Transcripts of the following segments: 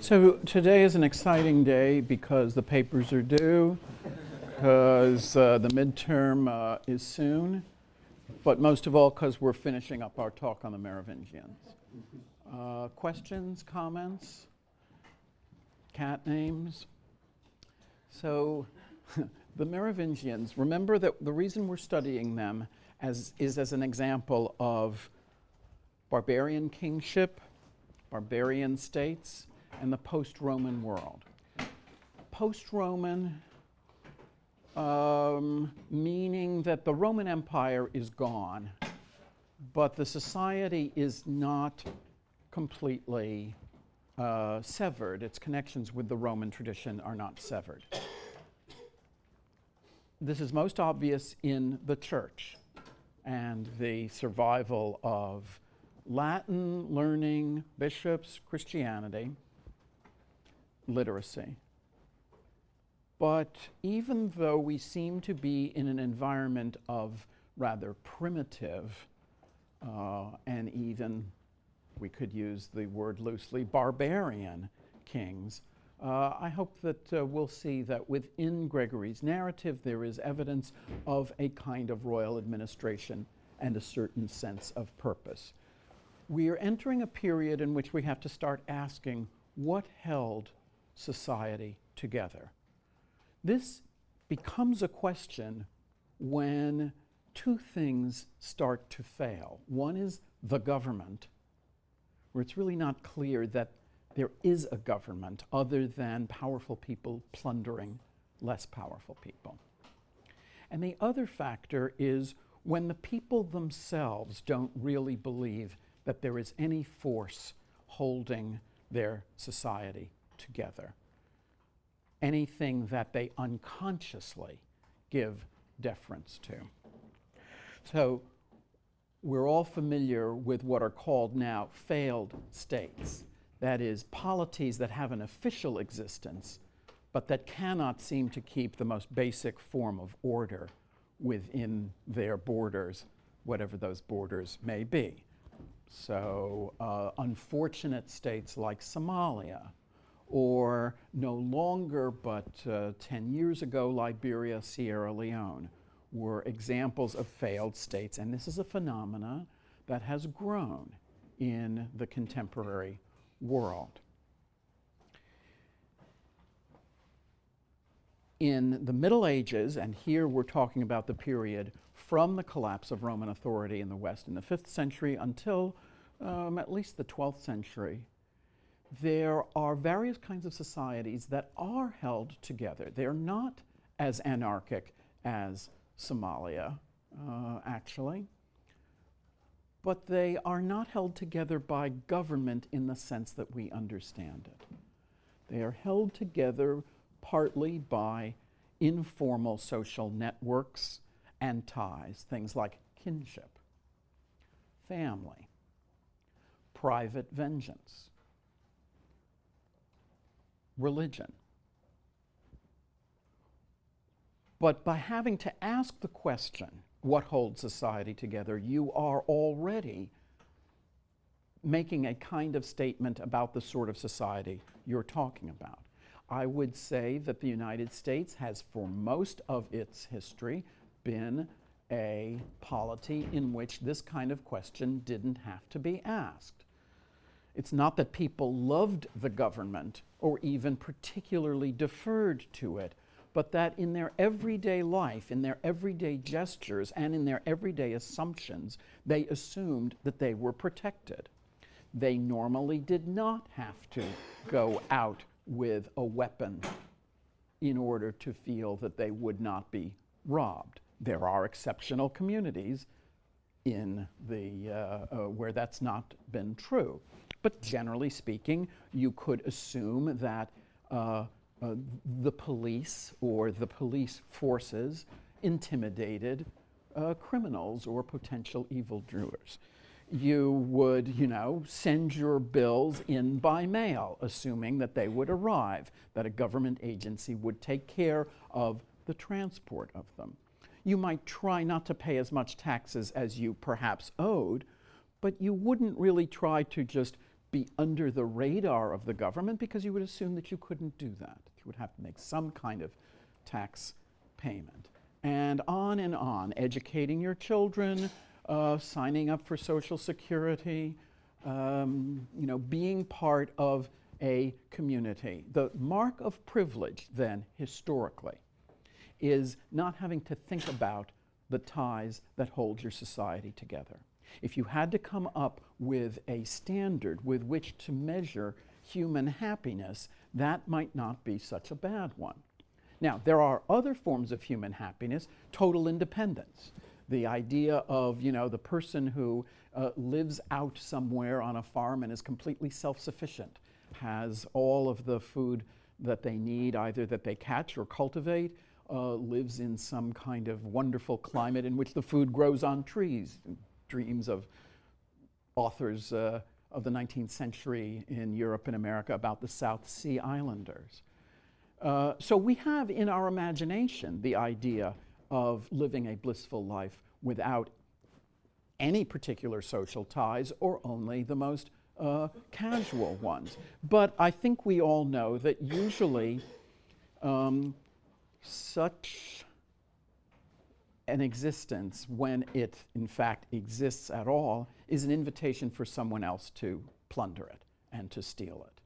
So today is an exciting day because the papers are due, because uh, the midterm uh, is soon, but most of all because we're finishing up our talk on the Merovingians. Uh, questions, comments, cat names? So the Merovingians, remember that the reason we're studying them as, is as an example of barbarian kingship, barbarian states, and the post Roman world. Post Roman, um, meaning that the Roman Empire is gone, but the society is not completely uh, severed. Its connections with the Roman tradition are not severed. This is most obvious in the church and the survival of Latin learning, bishops, Christianity, literacy. But even though we seem to be in an environment of rather primitive uh, and even, we could use the word loosely, barbarian kings, uh, I hope that uh, we'll see that within Gregory's narrative there is evidence of a kind of royal administration and a certain sense of purpose. We are entering a period in which we have to start asking what held society together. This becomes a question when two things start to fail. One is the government, where it's really not clear that there is a government other than powerful people plundering less powerful people. And the other factor is when the people themselves don't really believe that there is any force holding their society together. Anything that they unconsciously give deference to. So we're all familiar with what are called now failed states. That is, polities that have an official existence, but that cannot seem to keep the most basic form of order within their borders, whatever those borders may be. So, uh, unfortunate states like Somalia, or no longer but uh, 10 years ago, Liberia, Sierra Leone, were examples of failed states. And this is a phenomena that has grown in the contemporary world. In the Middle Ages, and here we're talking about the period from the collapse of Roman authority in the West in the 5th century until um, at least the 12th century, there are various kinds of societies that are held together. They're not as anarchic as Somalia, uh, actually, but they are not held together by government in the sense that we understand it. They are held together partly by informal social networks and ties, things like kinship, family, private vengeance, religion. But by having to ask the question, what holds society together, you are already making a kind of statement about the sort of society you're talking about. I would say that the United States has, for most of its history, been a polity in which this kind of question didn't have to be asked. It's not that people loved the government or even particularly deferred to it, but that in their everyday life, in their everyday gestures, and in their everyday assumptions, they assumed that they were protected. They normally did not have to go out with a weapon in order to feel that they would not be robbed. There are exceptional communities in the, uh, uh, where that's not been true. But generally speaking, you could assume that uh, uh, the police or the police forces intimidated uh, criminals or potential evildoers. You would, you know, send your bills in by mail, assuming that they would arrive, that a government agency would take care of the transport of them. You might try not to pay as much taxes as you perhaps owed, but you wouldn't really try to just be under the radar of the government because you would assume that you couldn't do that. You would have to make some kind of tax payment. And on and on, educating your children, uh, signing up for Social Security, um, you know, being part of a community. The mark of privilege, then, historically, is not having to think about the ties that hold your society together. If you had to come up with a standard with which to measure human happiness, that might not be such a bad one. Now, there are other forms of human happiness, total independence. The idea of, you know, the person who uh, lives out somewhere on a farm and is completely self sufficient, has all of the food that they need, either that they catch or cultivate, uh, lives in some kind of wonderful climate in which the food grows on trees. Dreams of authors uh, of the 19th century in Europe and America about the South Sea Islanders. Uh, so we have in our imagination the idea of living a blissful life without any particular social ties or only the most uh, casual ones. But I think we all know that usually um, such an existence, when it in fact exists at all, is an invitation for someone else to plunder it and to steal it.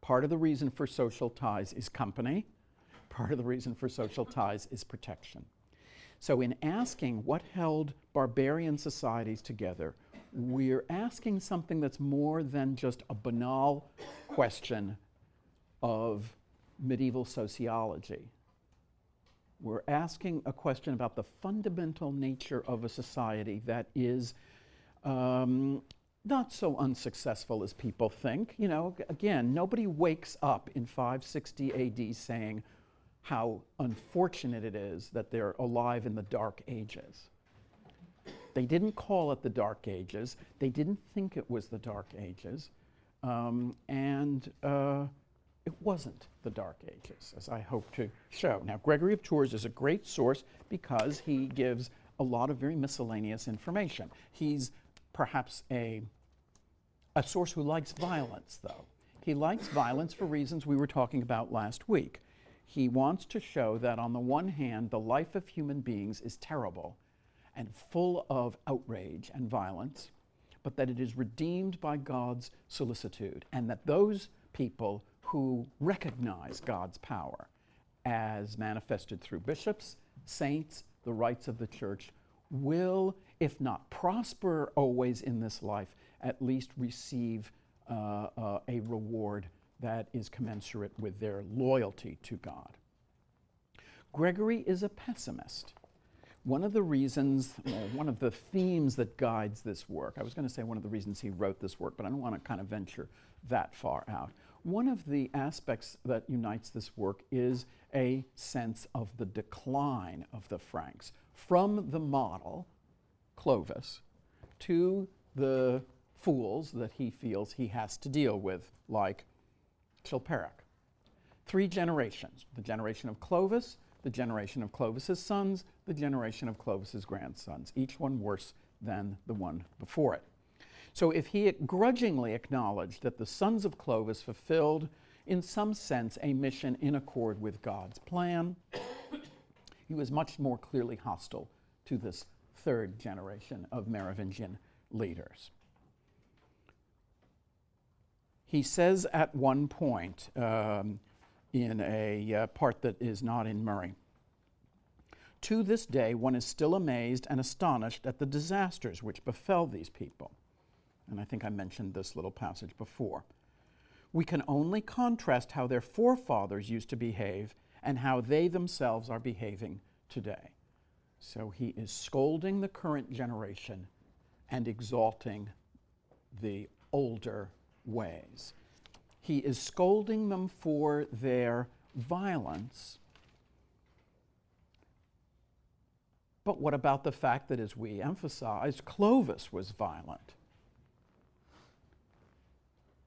Part of the reason for social ties is company, part of the reason for social ties is protection. So, in asking what held barbarian societies together, we're asking something that's more than just a banal question of medieval sociology. We're asking a question about the fundamental nature of a society that is um, not so unsuccessful as people think. You know, again, nobody wakes up in 560 AD saying how unfortunate it is that they're alive in the Dark Ages. They didn't call it the Dark Ages. They didn't think it was the Dark Ages. Um, and uh, it wasn't the Dark Ages, as I hope to show. Now, Gregory of Tours is a great source because he gives a lot of very miscellaneous information. He's perhaps a, a source who likes violence, though. He likes violence for reasons we were talking about last week. He wants to show that, on the one hand, the life of human beings is terrible and full of outrage and violence, but that it is redeemed by God's solicitude, and that those people who recognize God's power as manifested through bishops, saints, the rites of the church, will, if not prosper always in this life, at least receive uh, uh, a reward that is commensurate with their loyalty to God. Gregory is a pessimist. One of the reasons, one of the themes that guides this work, I was going to say one of the reasons he wrote this work, but I don't want to kind of venture that far out. One of the aspects that unites this work is a sense of the decline of the Franks from the model, Clovis, to the fools that he feels he has to deal with, like Chilperic. Three generations the generation of Clovis, the generation of Clovis's sons, the generation of Clovis's grandsons, each one worse than the one before it. So if he grudgingly acknowledged that the sons of Clovis fulfilled, in some sense, a mission in accord with God's plan, he was much more clearly hostile to this third generation of Merovingian leaders. He says at one point um, in a uh, part that is not in Murray, to this day, one is still amazed and astonished at the disasters which befell these people and I think I mentioned this little passage before. We can only contrast how their forefathers used to behave and how they themselves are behaving today. So he is scolding the current generation and exalting the older ways. He is scolding them for their violence. But what about the fact that, as we emphasized, Clovis was violent?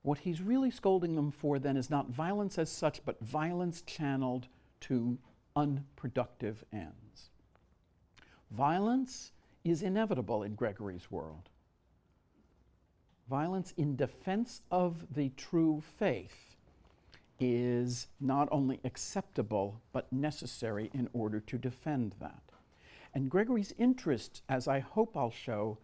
What he's really scolding them for then is not violence as such, but violence channeled to unproductive ends. Violence is inevitable in Gregory's world. violence in defense of the true faith is not only acceptable but necessary in order to defend that. And Gregory's interest, as I hope I'll show,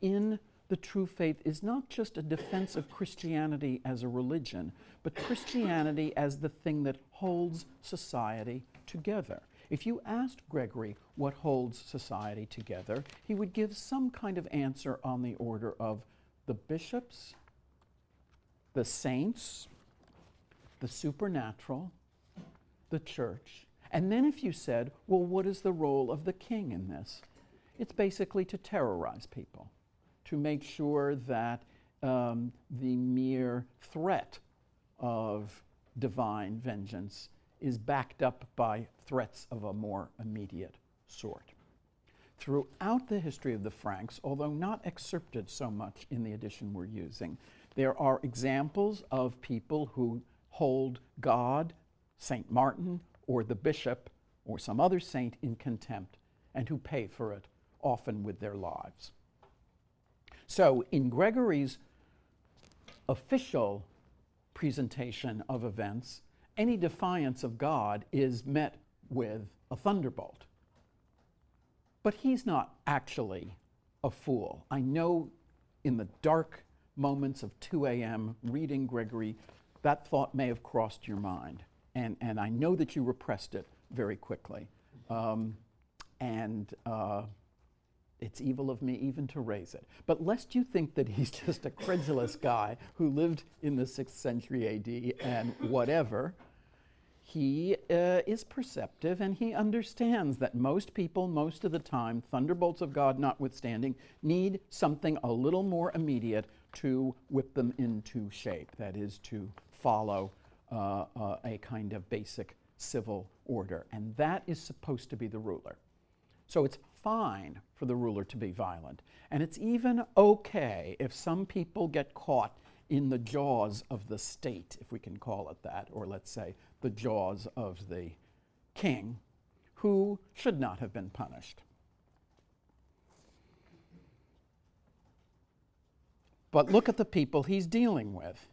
in the true faith is not just a defense of Christianity as a religion, but Christianity as the thing that holds society together. If you asked Gregory what holds society together, he would give some kind of answer on the order of the bishops, the saints, the supernatural, the church. And then if you said, well, what is the role of the king in this? It's basically to terrorize people, to make sure that um, the mere threat of divine vengeance is backed up by threats of a more immediate sort. Throughout the history of the Franks, although not excerpted so much in the edition we're using, there are examples of people who hold God, St. Martin, or the bishop, or some other saint in contempt, and who pay for it, often with their lives. So, in Gregory's official presentation of events, any defiance of God is met with a thunderbolt. But he's not actually a fool. I know in the dark moments of 2 a.m. reading Gregory, that thought may have crossed your mind. And, and I know that you repressed it very quickly. Um, and uh, it's evil of me even to raise it. But lest you think that he's just a credulous guy who lived in the 6th century AD and whatever, he uh, is perceptive and he understands that most people, most of the time, thunderbolts of God notwithstanding, need something a little more immediate to whip them into shape. That is, to follow uh, uh, a kind of basic civil order. And that is supposed to be the ruler. So it's fine for the ruler to be violent. And it's even okay if some people get caught in the jaws of the state, if we can call it that, or let's say the jaws of the king, who should not have been punished. But look at the people he's dealing with.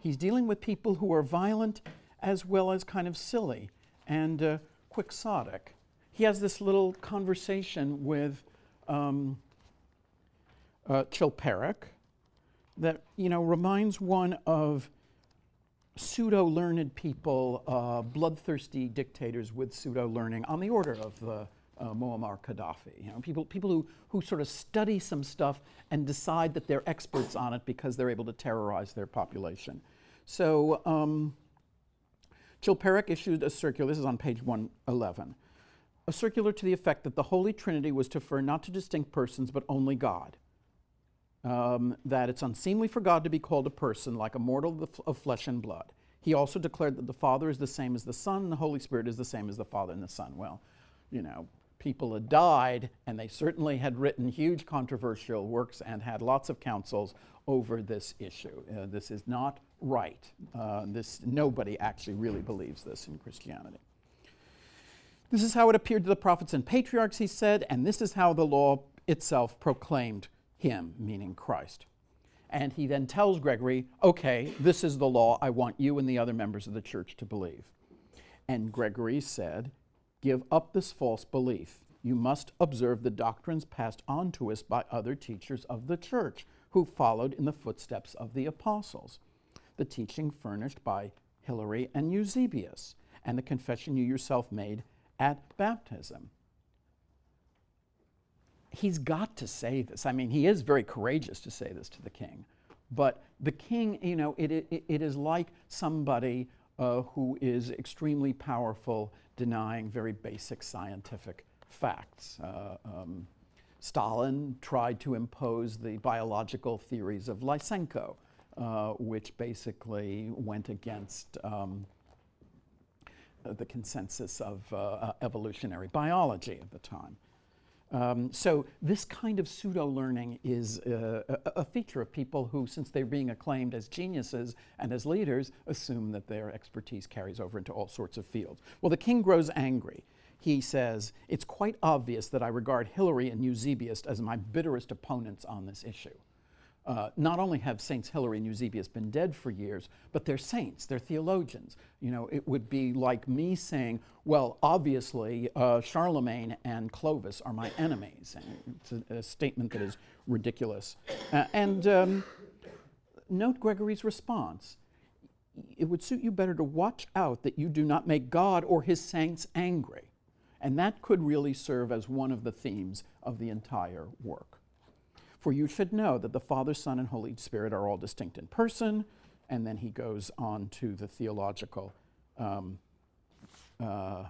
He's dealing with people who are violent as well as kind of silly and uh, quixotic he has this little conversation with um, uh, Chilperic that you know reminds one of pseudo-learned people, uh, bloodthirsty dictators with pseudo-learning on the order of the uh, Muammar Gaddafi. You know, people, people who, who sort of study some stuff and decide that they're experts on it because they're able to terrorize their population. So um, Chilperic issued a circular, this is on page 111 a circular to the effect that the Holy Trinity was to refer not to distinct persons, but only God. Um, that it's unseemly for God to be called a person like a mortal of flesh and blood. He also declared that the Father is the same as the Son, and the Holy Spirit is the same as the Father and the Son. Well, you know, people had died, and they certainly had written huge controversial works and had lots of councils over this issue. Uh, this is not right. Uh, this, nobody actually really believes this in Christianity. This is how it appeared to the prophets and patriarchs, he said, and this is how the law itself proclaimed him, meaning Christ. And he then tells Gregory, okay, this is the law I want you and the other members of the church to believe. And Gregory said, give up this false belief. You must observe the doctrines passed on to us by other teachers of the church who followed in the footsteps of the apostles. The teaching furnished by Hilary and Eusebius, and the confession you yourself made at baptism. He's got to say this. I mean, he is very courageous to say this to the king. But the king, you know, it, it, it is like somebody uh, who is extremely powerful denying very basic scientific facts. Uh, um, Stalin tried to impose the biological theories of Lysenko, uh, which basically went against um, the consensus of uh, uh, evolutionary biology at the time. Um, so this kind of pseudo-learning is uh, a, a, feature of people who, since they're being acclaimed as geniuses and as leaders, assume that their expertise carries over into all sorts of fields. Well, the king grows angry. He says, it's quite obvious that I regard Hilary and Eusebius as my bitterest opponents on this issue. Uh, not only have Saints Hilary and Eusebius been dead for years, but they're saints, they're theologians. You know, it would be like me saying, well, obviously, uh, Charlemagne and Clovis are my enemies. And it's a, a statement that is ridiculous. Uh, and um, note Gregory's response. It would suit you better to watch out that you do not make God or his saints angry. And that could really serve as one of the themes of the entire work. For you should know that the Father, Son, and Holy Spirit are all distinct in person. And then he goes on to the theological um, uh,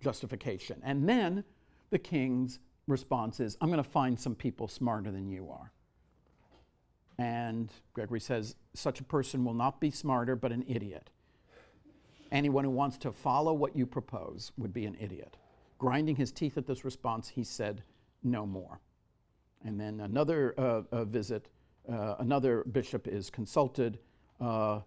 justification. And then the king's response is I'm going to find some people smarter than you are. And Gregory says such a person will not be smarter, but an idiot. Anyone who wants to follow what you propose would be an idiot. Grinding his teeth at this response, he said, No more. And then another uh, uh, visit, uh, another bishop is consulted. Uh,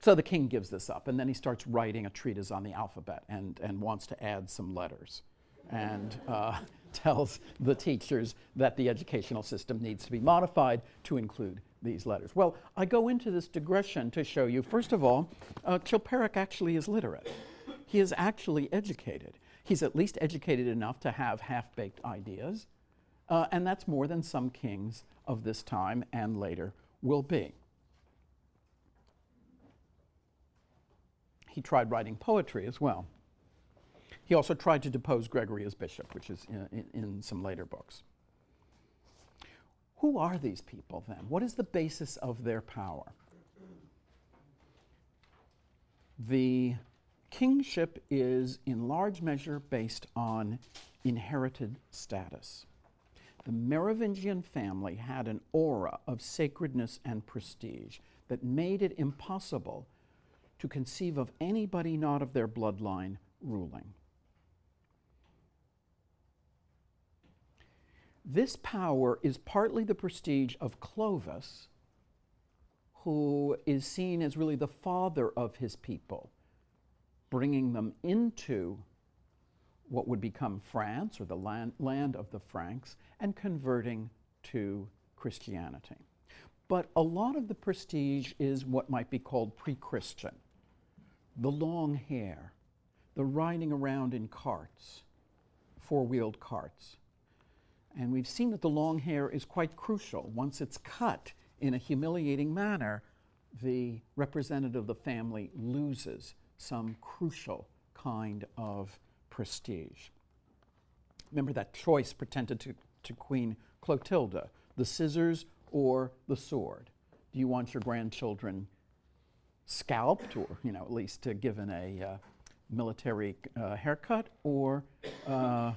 so the king gives this up, and then he starts writing a treatise on the alphabet and, and wants to add some letters and tells the teachers that the educational system needs to be modified to include these letters. Well, I go into this digression to show you, first of all, uh, Chilperic actually is literate. He is actually educated. He's at least educated enough to have half baked ideas. Uh, and that's more than some kings of this time and later will be. He tried writing poetry as well. He also tried to depose Gregory as bishop, which is in, in, in some later books. Who are these people then? What is the basis of their power? The kingship is in large measure based on inherited status. The Merovingian family had an aura of sacredness and prestige that made it impossible to conceive of anybody not of their bloodline ruling. This power is partly the prestige of Clovis, who is seen as really the father of his people, bringing them into what would become France or the land, land of the Franks and converting to Christianity. But a lot of the prestige is what might be called pre Christian the long hair, the riding around in carts, four wheeled carts. And we've seen that the long hair is quite crucial. Once it's cut in a humiliating manner, the representative of the family loses some crucial kind of prestige. Remember that choice pretended to, to Queen Clotilda the scissors or the sword? Do you want your grandchildren scalped or, you know, at least uh, given a uh, military uh, haircut or uh,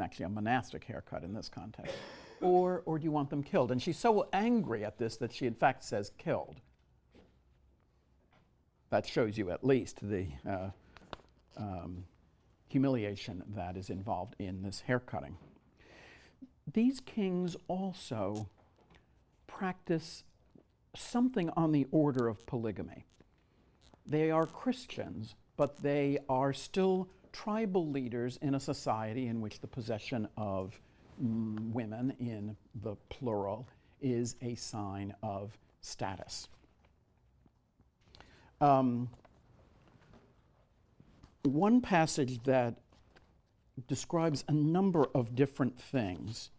actually a monastic haircut in this context? Or, or do you want them killed? And she's so angry at this that she, in fact, says killed. That shows you at least the uh, um, humiliation that is involved in this haircutting. These kings also practice something on the order of polygamy. They are Christians, but they are still tribal leaders in a society in which the possession of mm, women, in the plural, is a sign of status. Um, one passage that describes a number of different things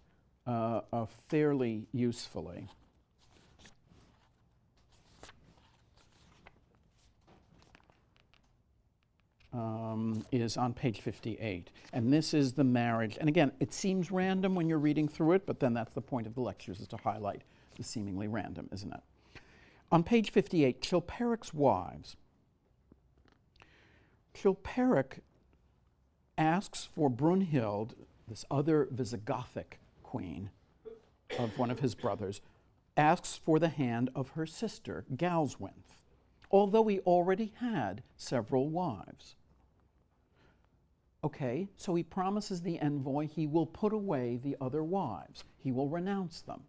uh, uh, fairly usefully. Um, is on page 58. And this is the marriage. And again, it seems random when you're reading through it, but then that's the point of the lectures is to highlight the seemingly random, isn't it? On page 58, Chilperic's wives Chilperic asks for Brunhild, this other Visigothic queen of one of his brothers, asks for the hand of her sister, Galswinth, although he already had several wives. Okay, so he promises the envoy he will put away the other wives, he will renounce them,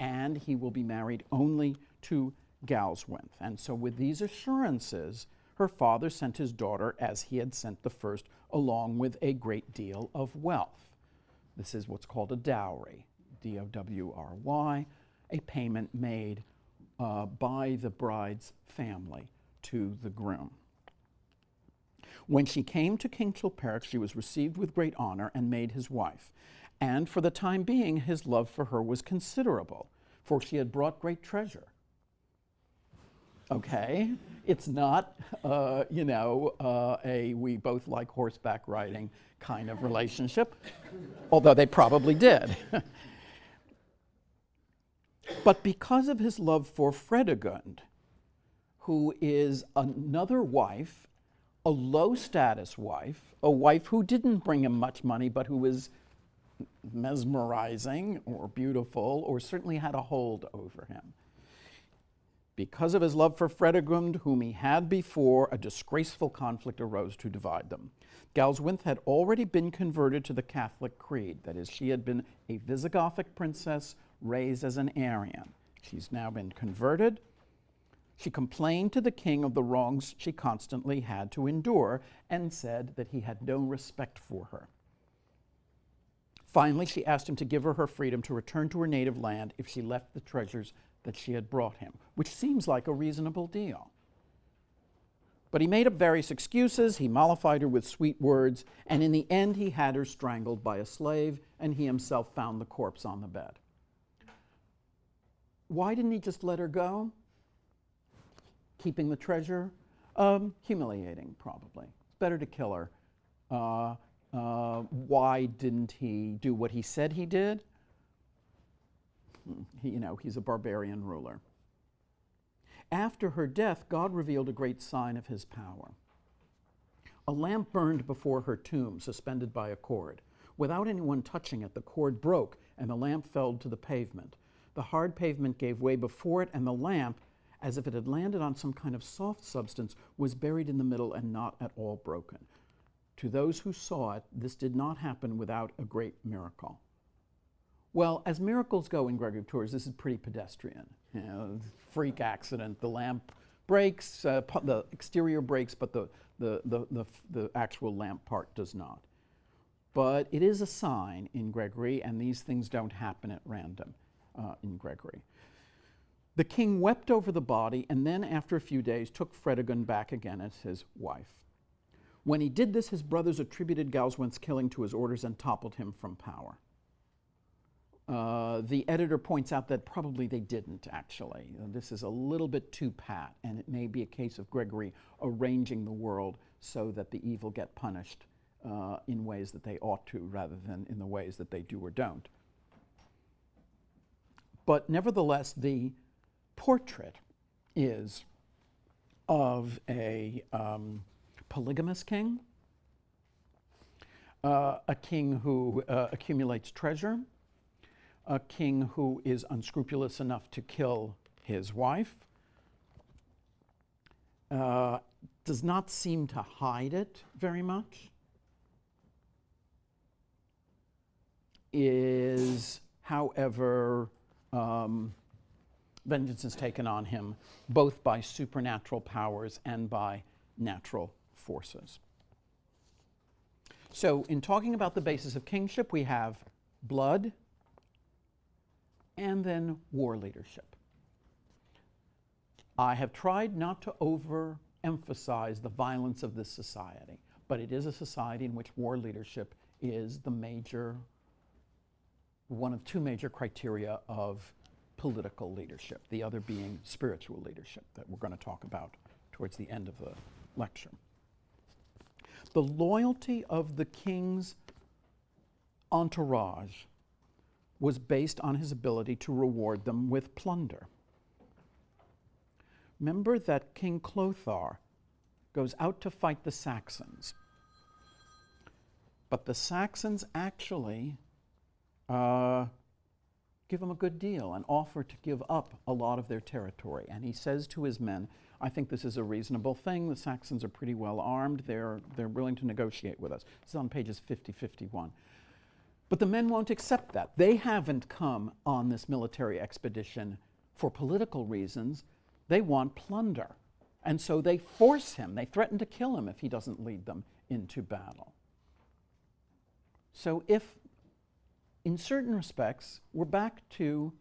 and he will be married only to Galswinth. And so, with these assurances, her father sent his daughter as he had sent the first, along with a great deal of wealth. This is what's called a dowry, D O W R Y. a payment made uh, by the bride's family to the groom. When she came to King Chilperic, she was received with great honor and made his wife. And for the time being, his love for her was considerable, for she had brought great treasure. Okay? It's not, uh, you know, uh, a we both like horseback riding kind of relationship, although they probably did. but because of his love for Fredegund, who is another wife, a low status wife, a wife who didn't bring him much money, but who was mesmerizing or beautiful, or certainly had a hold over him. Because of his love for Fredegund, whom he had before, a disgraceful conflict arose to divide them. Galswinth had already been converted to the Catholic creed. That is, she had been a Visigothic princess raised as an Arian. She's now been converted. She complained to the king of the wrongs she constantly had to endure and said that he had no respect for her. Finally, she asked him to give her her freedom to return to her native land if she left the treasures that she had brought him, which seems like a reasonable deal. But he made up various excuses, he mollified her with sweet words, and in the end he had her strangled by a slave, and he himself found the corpse on the bed. Why didn't he just let her go? Keeping the treasure? Um, humiliating, probably. It's better to kill her. Uh, uh, why didn't he do what he said he did? He, you know, he's a barbarian ruler. After her death, God revealed a great sign of his power. A lamp burned before her tomb, suspended by a cord. Without anyone touching it, the cord broke and the lamp fell to the pavement. The hard pavement gave way before it, and the lamp, as if it had landed on some kind of soft substance, was buried in the middle and not at all broken. To those who saw it, this did not happen without a great miracle. Well, as miracles go in Gregory of Tours, this is pretty pedestrian. You know, freak accident, the lamp breaks, uh, the exterior breaks, but the, the, the, the, the actual lamp part does not. But it is a sign in Gregory, and these things don't happen at random uh, in Gregory. The king wept over the body, and then, after a few days, took Fredegund back again as his wife. When he did this, his brothers attributed Galswinth's killing to his orders and toppled him from power. Uh, the editor points out that probably they didn't actually. Uh, this is a little bit too pat, and it may be a case of Gregory arranging the world so that the evil get punished uh, in ways that they ought to rather than in the ways that they do or don't. But nevertheless, the portrait is of a um, polygamous king, uh, a king who uh, accumulates treasure a king who is unscrupulous enough to kill his wife, uh, does not seem to hide it very much, is, however, um, vengeance is taken on him both by supernatural powers and by natural forces. So, in talking about the basis of kingship, we have blood, and then war leadership. I have tried not to overemphasize the violence of this society, but it is a society in which war leadership is the major, one of two major criteria of political leadership, the other being spiritual leadership that we're going to talk about towards the end of the lecture. The loyalty of the king's entourage was based on his ability to reward them with plunder. Remember that King Clothar goes out to fight the Saxons. But the Saxons actually uh, give him a good deal and offer to give up a lot of their territory. And he says to his men, I think this is a reasonable thing. The Saxons are pretty well armed. They're, they're willing to negotiate with us. This is on pages 50 51. But the men won't accept that. They haven't come on this military expedition for political reasons. They want plunder. And so they force him, they threaten to kill him if he doesn't lead them into battle. So, if in certain respects we're back to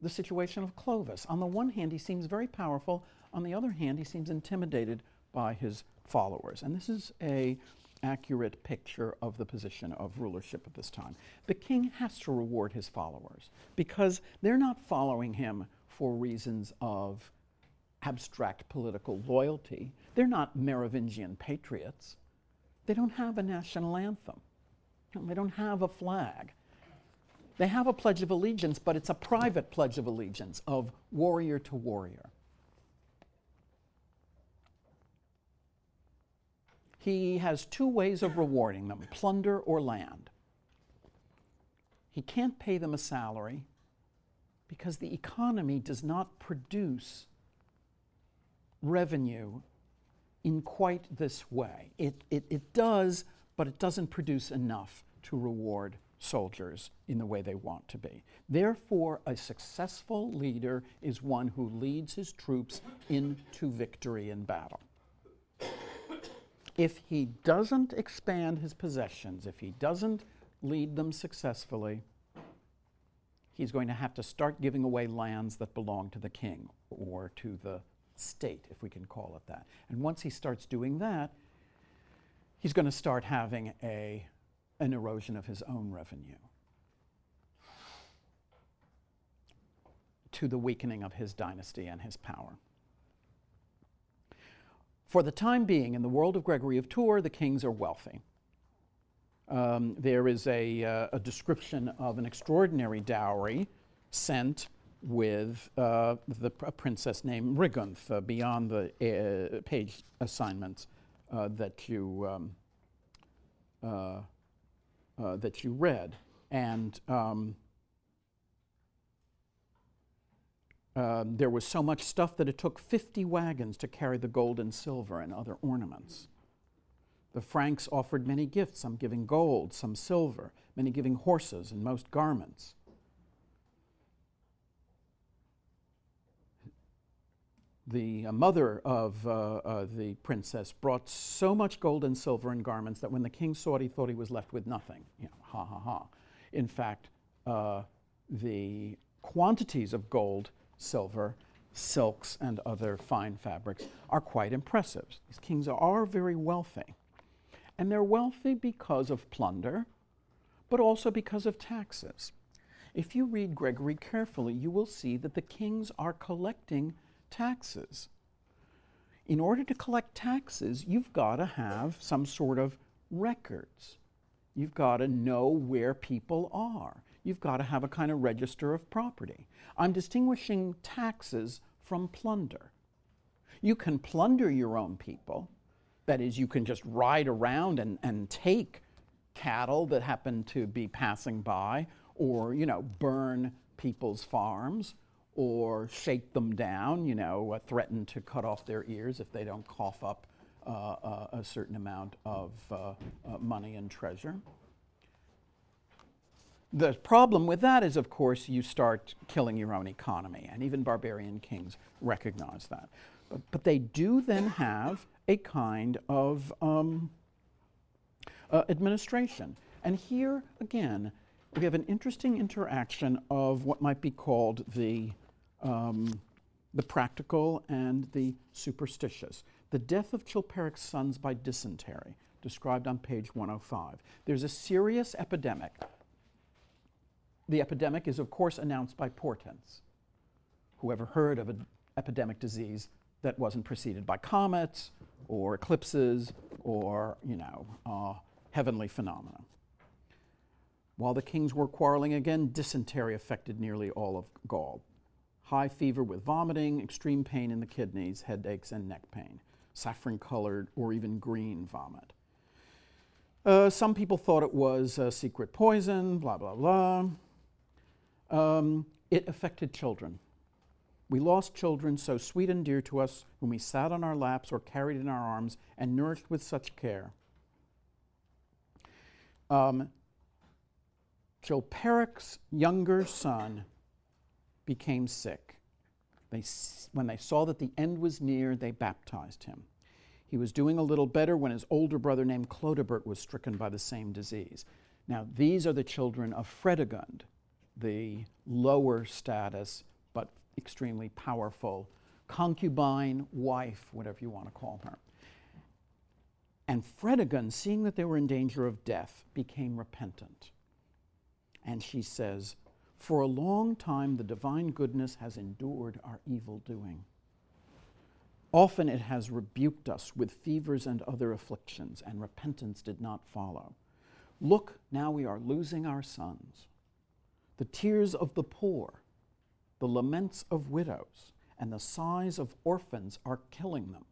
the situation of Clovis. On the one hand, he seems very powerful. On the other hand, he seems intimidated by his followers. And this is a accurate picture of the position of rulership at this time. The king has to reward his followers because they're not following him for reasons of abstract political loyalty. They're not Merovingian patriots. They don't have a national anthem. They don't have a flag. They have a Pledge of Allegiance, but it's a private Pledge of Allegiance of warrior to warrior. He has two ways of rewarding them plunder or land. He can't pay them a salary because the economy does not produce revenue in quite this way. It, it, it does, but it doesn't produce enough to reward soldiers in the way they want to be. Therefore, a successful leader is one who leads his troops into victory in battle. If he doesn't expand his possessions, if he doesn't lead them successfully, he's going to have to start giving away lands that belong to the king or to the state, if we can call it that. And once he starts doing that, he's going to start having a an erosion of his own revenue, to the weakening of his dynasty and his power. For the time being, in the world of Gregory of Tours, the kings are wealthy. Um, there is a, uh, a, description of an extraordinary dowry sent with uh, the, a princess named Rigunth uh, beyond the uh, page assignments uh, that you um, uh, that you read. And um, uh, there was so much stuff that it took 50 wagons to carry the gold and silver and other ornaments. The Franks offered many gifts, some giving gold, some silver, many giving horses, and most garments. the uh, mother of uh, uh, the princess brought so much gold and silver and garments that when the king saw it, he thought he was left with nothing. You know, ha ha ha. In fact, uh, the quantities of gold, silver, silks, and other fine fabrics are quite impressive. These kings are very wealthy. And they're wealthy because of plunder, but also because of taxes. If you read Gregory carefully, you will see that the kings are collecting taxes. In order to collect taxes, you've got to have some sort of records. You've got to know where people are. You've got to have a kind of register of property. I'm distinguishing taxes from plunder. You can plunder your own people. That is, you can just ride around and, and take cattle that happen to be passing by, or, you know, burn people's farms or shake them down, you know, uh, threaten to cut off their ears if they don't cough up uh, uh, a certain amount of uh, uh, money and treasure. The problem with that is, of course, you start killing your own economy, and even barbarian kings recognize that. But, but they do then have a kind of um, uh, administration. And here, again, we have an interesting interaction of what might be called the um, the practical and the superstitious. The death of Chilperic's sons by dysentery, described on page 105. There's a serious epidemic. The epidemic is, of course, announced by portents. Whoever heard of an epidemic disease that wasn't preceded by comets or eclipses or, you know, uh, heavenly phenomena. While the kings were quarreling again, dysentery affected nearly all of Gaul high fever with vomiting, extreme pain in the kidneys, headaches, and neck pain, saffron colored or even green vomit. Uh, some people thought it was a secret poison, blah, blah, blah. Um, it affected children. We lost children so sweet and dear to us, whom we sat on our laps or carried in our arms and nourished with such care. Um, Chilperic's younger son became sick. They, when they saw that the end was near, they baptized him. He was doing a little better when his older brother named Clodebert was stricken by the same disease. Now, these are the children of Fredegund, the lower status but extremely powerful concubine, wife, whatever you want to call her. And Fredegund, seeing that they were in danger of death, became repentant. And she says, For a long time the divine goodness has endured our evil doing. Often it has rebuked us with fevers and other afflictions, and repentance did not follow. Look, now we are losing our sons. The tears of the poor, the laments of widows, and the sighs of orphans are killing them.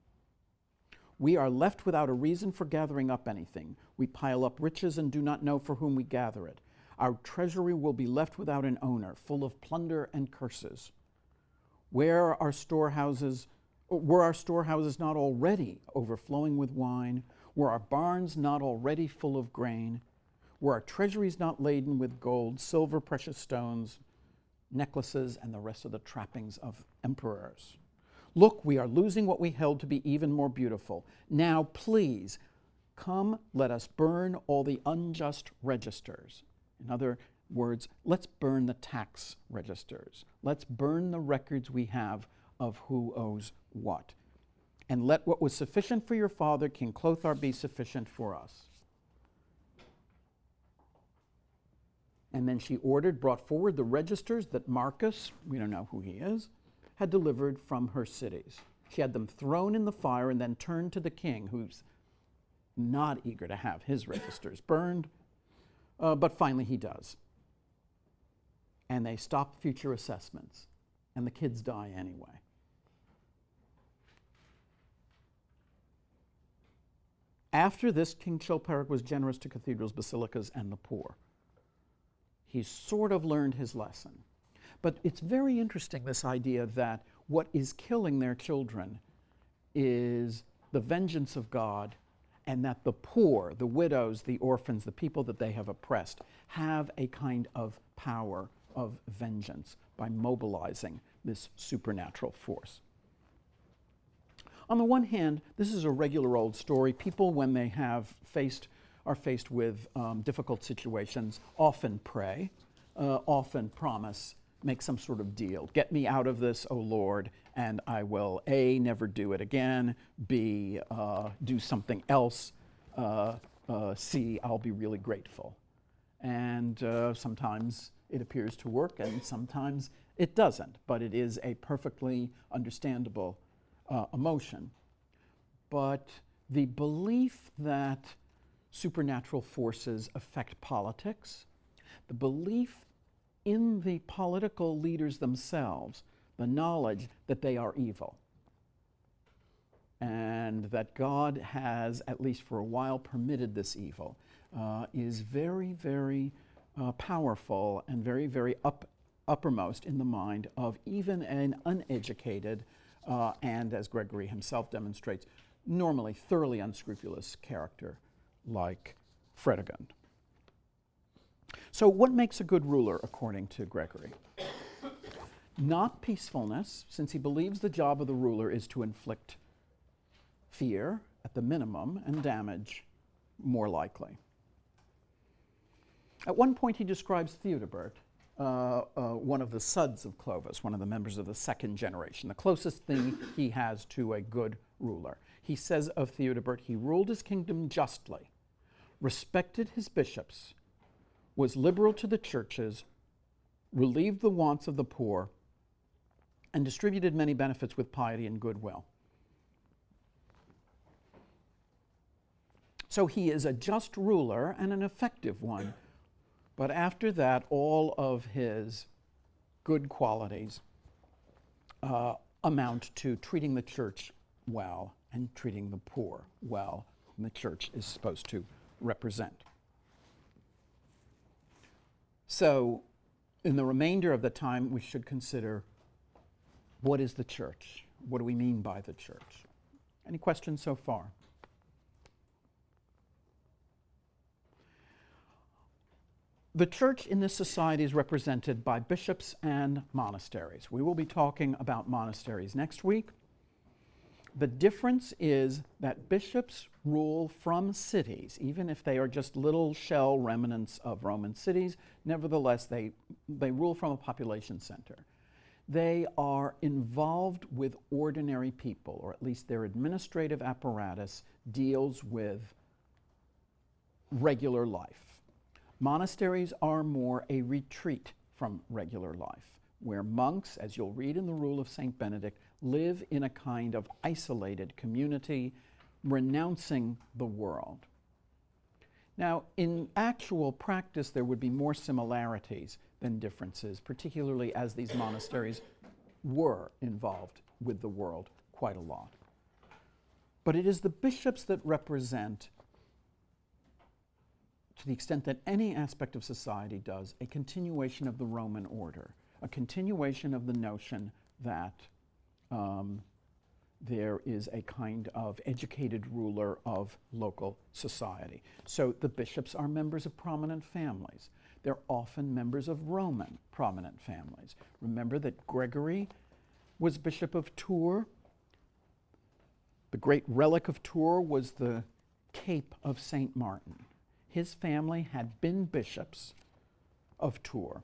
We are left without a reason for gathering up anything. We pile up riches and do not know for whom we gather it. Our treasury will be left without an owner, full of plunder and curses. Where are storehouses? Were our storehouses not already overflowing with wine? Were our barns not already full of grain? Were our treasuries not laden with gold, silver, precious stones, necklaces, and the rest of the trappings of emperors? Look, we are losing what we held to be even more beautiful. Now, please, come, let us burn all the unjust registers. In other words, let's burn the tax registers. Let's burn the records we have of who owes what. And let what was sufficient for your father, King Clothar, be sufficient for us. And then she ordered, brought forward the registers that Marcus, we don't know who he is, had delivered from her cities. She had them thrown in the fire and then turned to the king, who's not eager to have his registers burned, uh, but finally he does. And they stop future assessments, and the kids die anyway. After this, King Chilperic was generous to cathedrals, basilicas, and the poor. He's sort of learned his lesson. But it's very interesting, this idea that what is killing their children is the vengeance of God, and that the poor, the widows, the orphans, the people that they have oppressed, have a kind of power of vengeance by mobilizing this supernatural force. On the one hand, this is a regular old story. People, when they have faced, are faced with um, difficult situations, often pray, uh, often promise, make some sort of deal. Get me out of this, O Lord, and I will A, never do it again, B, uh, do something else, uh, uh C, I'll be really grateful. And uh, sometimes it appears to work, and sometimes it doesn't, but it is a perfectly understandable uh, emotion. But the belief that supernatural forces affect politics, the belief in the political leaders themselves, the knowledge that they are evil, and that God has, at least for a while, permitted this evil, uh, is very, very uh, powerful and very, very up, uppermost in the mind of even an uneducated uh, and, as Gregory himself demonstrates, normally thoroughly unscrupulous character like Fredegund. So, what makes a good ruler, according to Gregory? Not peacefulness, since he believes the job of the ruler is to inflict fear at the minimum and damage more likely. At one point, he describes Theudebert uh, uh, one of the suds of Clovis, one of the members of the second generation, the closest thing he has to a good ruler. He says of Theudebert, he ruled his kingdom justly, respected his bishops, was liberal to the churches, relieved the wants of the poor, and distributed many benefits with piety and goodwill. So he is a just ruler and an effective one but after that, all of his good qualities uh, amount to treating the church well and treating the poor well, whom the church is supposed to represent. So, in the remainder of the time, we should consider what is the church? What do we mean by the church? Any questions so far? The church in this society is represented by bishops and monasteries. We will be talking about monasteries next week. The difference is that bishops rule from cities, even if they are just little shell remnants of Roman cities, nevertheless, they, they rule from a population center. They are involved with ordinary people, or at least their administrative apparatus deals with regular life. Monasteries are more a retreat from regular life, where monks, as you'll read in the Rule of St. Benedict, live in a kind of isolated community, renouncing the world. Now, in actual practice, there would be more similarities than differences, particularly as these monasteries were involved with the world quite a lot. But it is the bishops that represent, to the extent that any aspect of society does, a continuation of the Roman order, a continuation of the notion that um, there is a kind of educated ruler of local society. So the bishops are members of prominent families. They're often members of Roman prominent families. Remember that Gregory was Bishop of Tours. The great relic of Tours was the Cape of St. Martin. His family had been bishops of Tours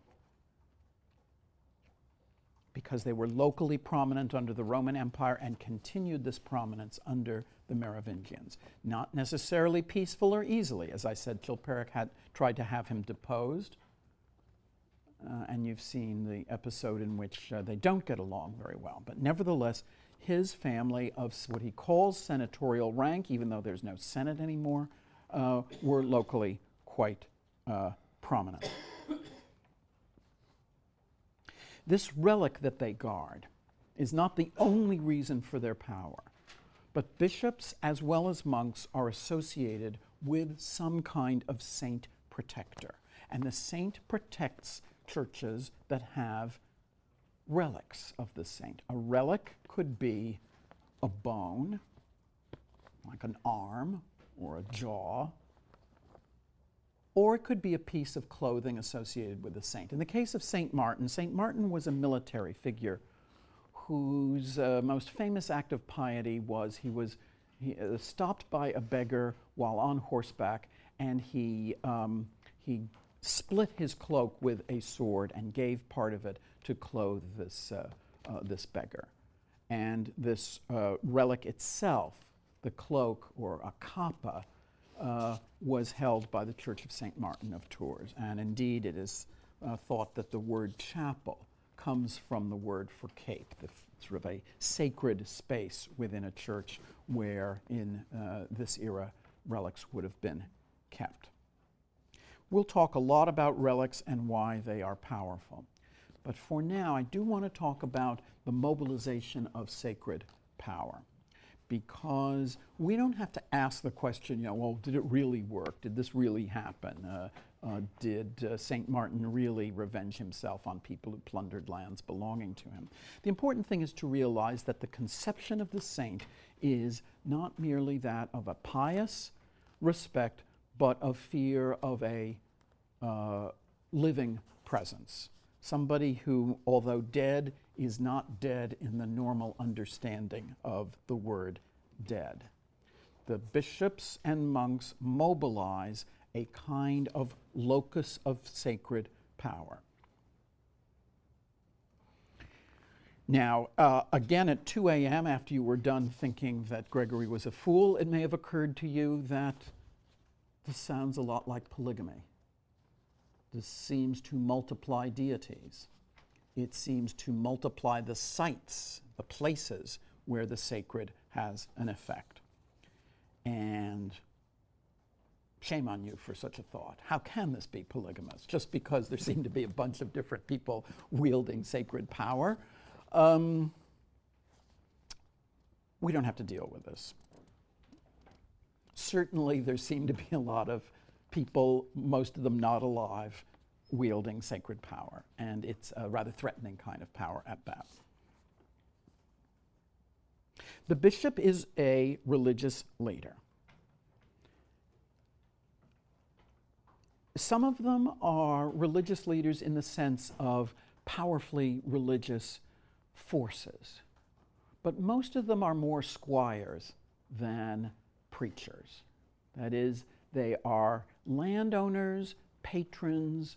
because they were locally prominent under the Roman Empire and continued this prominence under the Merovingians. Not necessarily peaceful or easily. As I said, Chilperic had tried to have him deposed. Uh, and you've seen the episode in which uh, they don't get along very well. But nevertheless, his family of what he calls senatorial rank, even though there's no Senate anymore, uh, were locally quite uh, prominent. This relic that they guard is not the only reason for their power, but bishops as well as monks are associated with some kind of saint protector. And the saint protects churches that have relics of the saint. A relic could be a bone, like an arm or a jaw, or it could be a piece of clothing associated with a saint. In the case of St. Martin, St. Martin was a military figure whose uh, most famous act of piety was he was he, uh, stopped by a beggar while on horseback and he, um, he split his cloak with a sword and gave part of it to clothe this, uh, uh this beggar. And this uh, relic itself, the cloak or a cappa, uh, was held by the Church of St. Martin of Tours. And indeed, it is uh, thought that the word chapel comes from the word for cape, the f- sort of a sacred space within a church where, in uh, this era, relics would have been kept. We'll talk a lot about relics and why they are powerful. But for now, I do want to talk about the mobilization of sacred power because we don't have to ask the question, you know, well, did it really work? Did this really happen? Uh, uh, did uh, St. Martin really revenge himself on people who plundered lands belonging to him? The important thing is to realize that the conception of the saint is not merely that of a pious respect, but of fear of a uh, living presence. Somebody who, although dead, is not dead in the normal understanding of the word dead. The bishops and monks mobilize a kind of locus of sacred power. Now, uh, again at 2 a.m., after you were done thinking that Gregory was a fool, it may have occurred to you that this sounds a lot like polygamy. This seems to multiply deities it seems to multiply the sites, the places where the sacred has an effect. And shame on you for such a thought. How can this be polygamous? Just because there seem to be a bunch of different people wielding sacred power. Um, we don't have to deal with this. Certainly, there seem to be a lot of people, most of them not alive, wielding sacred power, and it's a rather threatening kind of power at that. The bishop is a religious leader. Some of them are religious leaders in the sense of powerfully religious forces. but most of them are more squires than preachers. That is, they are landowners, patrons,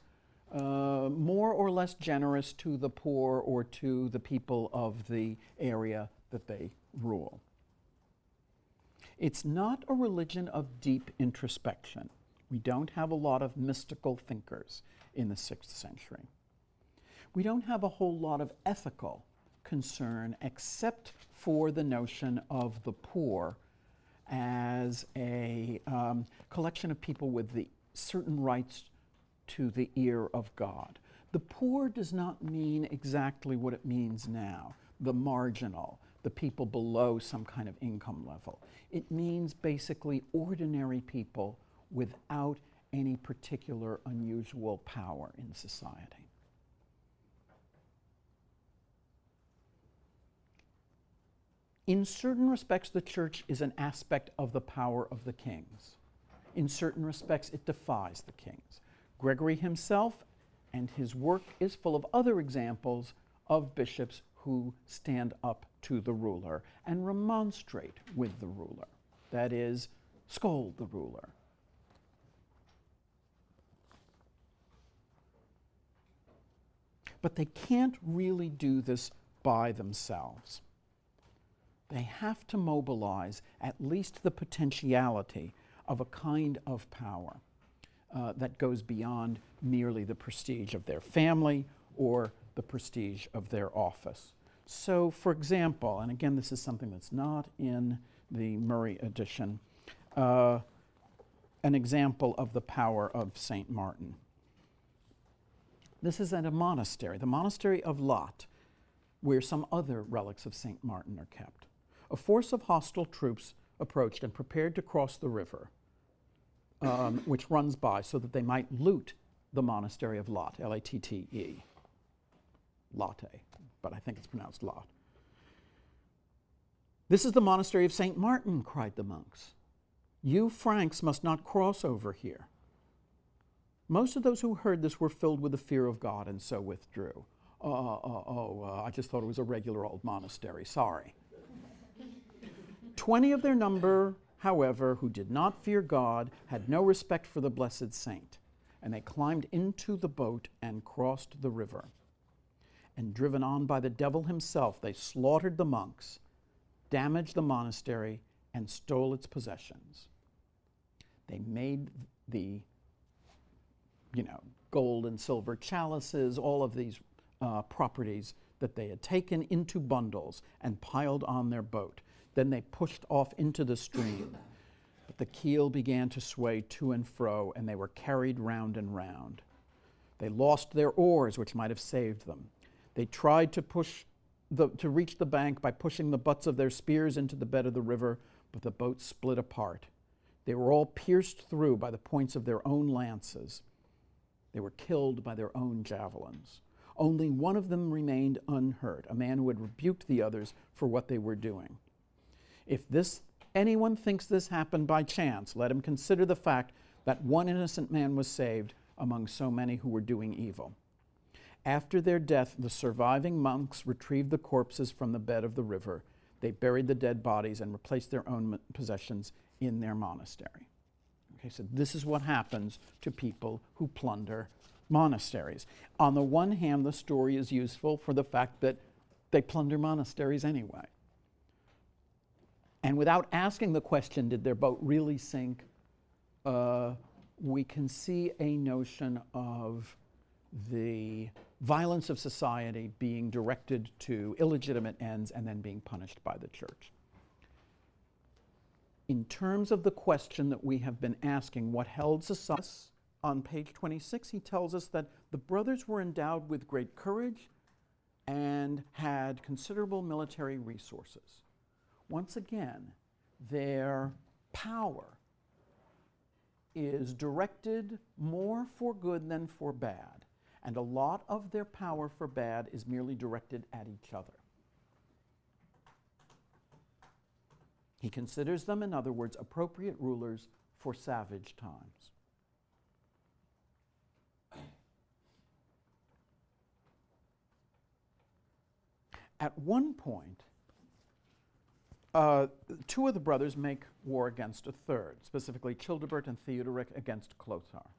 uh, more or less generous to the poor or to the people of the area that they rule. It's not a religion of deep introspection. We don't have a lot of mystical thinkers in the sixth century. We don't have a whole lot of ethical concern except for the notion of the poor as a um, collection of people with the certain rights to the ear of God. The poor does not mean exactly what it means now the marginal, the people below some kind of income level. It means basically ordinary people without any particular unusual power in society. In certain respects, the church is an aspect of the power of the kings. In certain respects, it defies the kings. Gregory himself and his work is full of other examples of bishops who stand up to the ruler and remonstrate with the ruler. That is, scold the ruler. But they can't really do this by themselves. They have to mobilize at least the potentiality of a kind of power uh, that goes beyond merely the prestige of their family or the prestige of their office. So, for example, and again, this is something that's not in the Murray edition, uh, an example of the power of St. Martin. This is at a monastery, the monastery of Lot, where some other relics of St. Martin are kept. A force of hostile troops approached and prepared to cross the river um, which runs by so that they might loot the monastery of Lot, L A T T E. Latte, but I think it's pronounced Lot. This is the monastery of St. Martin, cried the monks. You Franks must not cross over here. Most of those who heard this were filled with the fear of God and so withdrew. Uh, uh oh, uh, I just thought it was a regular old monastery. Sorry. Twenty of their number however, who did not fear God, had no respect for the blessed saint. And they climbed into the boat and crossed the river. And driven on by the devil himself, they slaughtered the monks, damaged the monastery, and stole its possessions. They made the, you know, gold and silver chalices, all of these uh, properties that they had taken into bundles and piled on their boat. Then they pushed off into the stream. But the keel began to sway to and fro, and they were carried round and round. They lost their oars, which might have saved them. They tried to push the, to reach the bank by pushing the butts of their spears into the bed of the river, but the boat split apart. They were all pierced through by the points of their own lances. They were killed by their own javelins. Only one of them remained unhurt, a man who had rebuked the others for what they were doing. If this anyone thinks this happened by chance, let him consider the fact that one innocent man was saved among so many who were doing evil. After their death, the surviving monks retrieved the corpses from the bed of the river. They buried the dead bodies and replaced their own possessions in their monastery. Okay, so this is what happens to people who plunder monasteries. On the one hand, the story is useful for the fact that they plunder monasteries anyway. And without asking the question, did their boat really sink? Uh, we can see a notion of the violence of society being directed to illegitimate ends and then being punished by the church. In terms of the question that we have been asking, what held society? On page 26, he tells us that the brothers were endowed with great courage and had considerable military resources once again, their power is directed more for good than for bad. And a lot of their power for bad is merely directed at each other. He considers them, in other words, appropriate rulers for savage times. At one point, uh, two of the brothers make war against a third, specifically Childebert and Theodoric against Clothar.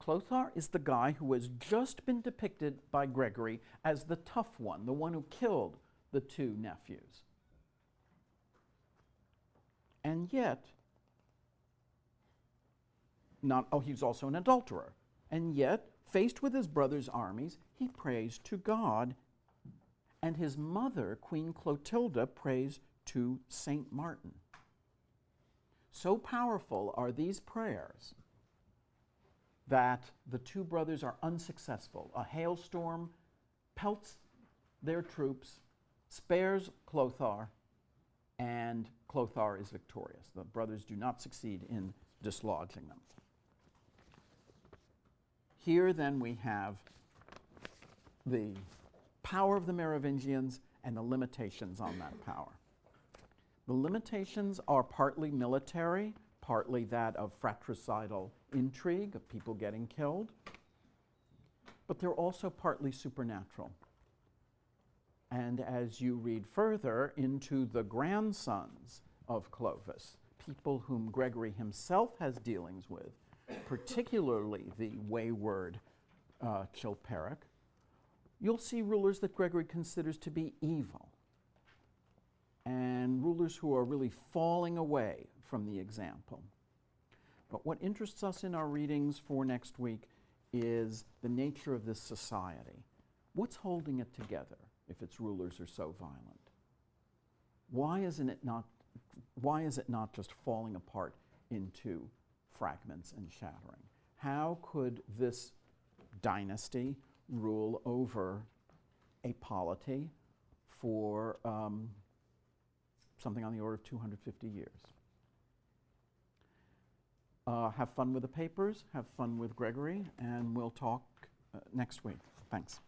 Clothar is the guy who has just been depicted by Gregory as the tough one, the one who killed the two nephews. And yet, not, oh, he's also an adulterer. And yet, faced with his brother's armies, he prays to God. And his mother, Queen Clotilda, prays to Saint Martin. So powerful are these prayers that the two brothers are unsuccessful. A hailstorm pelts their troops, spares Clothar, and Clothar is victorious. The brothers do not succeed in dislodging them. Here, then, we have the power of the Merovingians and the limitations on that power. The limitations are partly military, partly that of fratricidal intrigue, of people getting killed, but they're also partly supernatural. And as you read further into the grandsons of Clovis, people whom Gregory himself has dealings with, particularly the wayward uh, Chilperic, you'll see rulers that Gregory considers to be evil and rulers who are really falling away from the example. But what interests us in our readings for next week is the nature of this society. What's holding it together if its rulers are so violent? Why isn't it not why is it not just falling apart into fragments and shattering. How could this dynasty rule over a polity for um, something on the order of 250 years? Uh, have fun with the papers, have fun with Gregory, and we'll talk uh, next week. Thanks.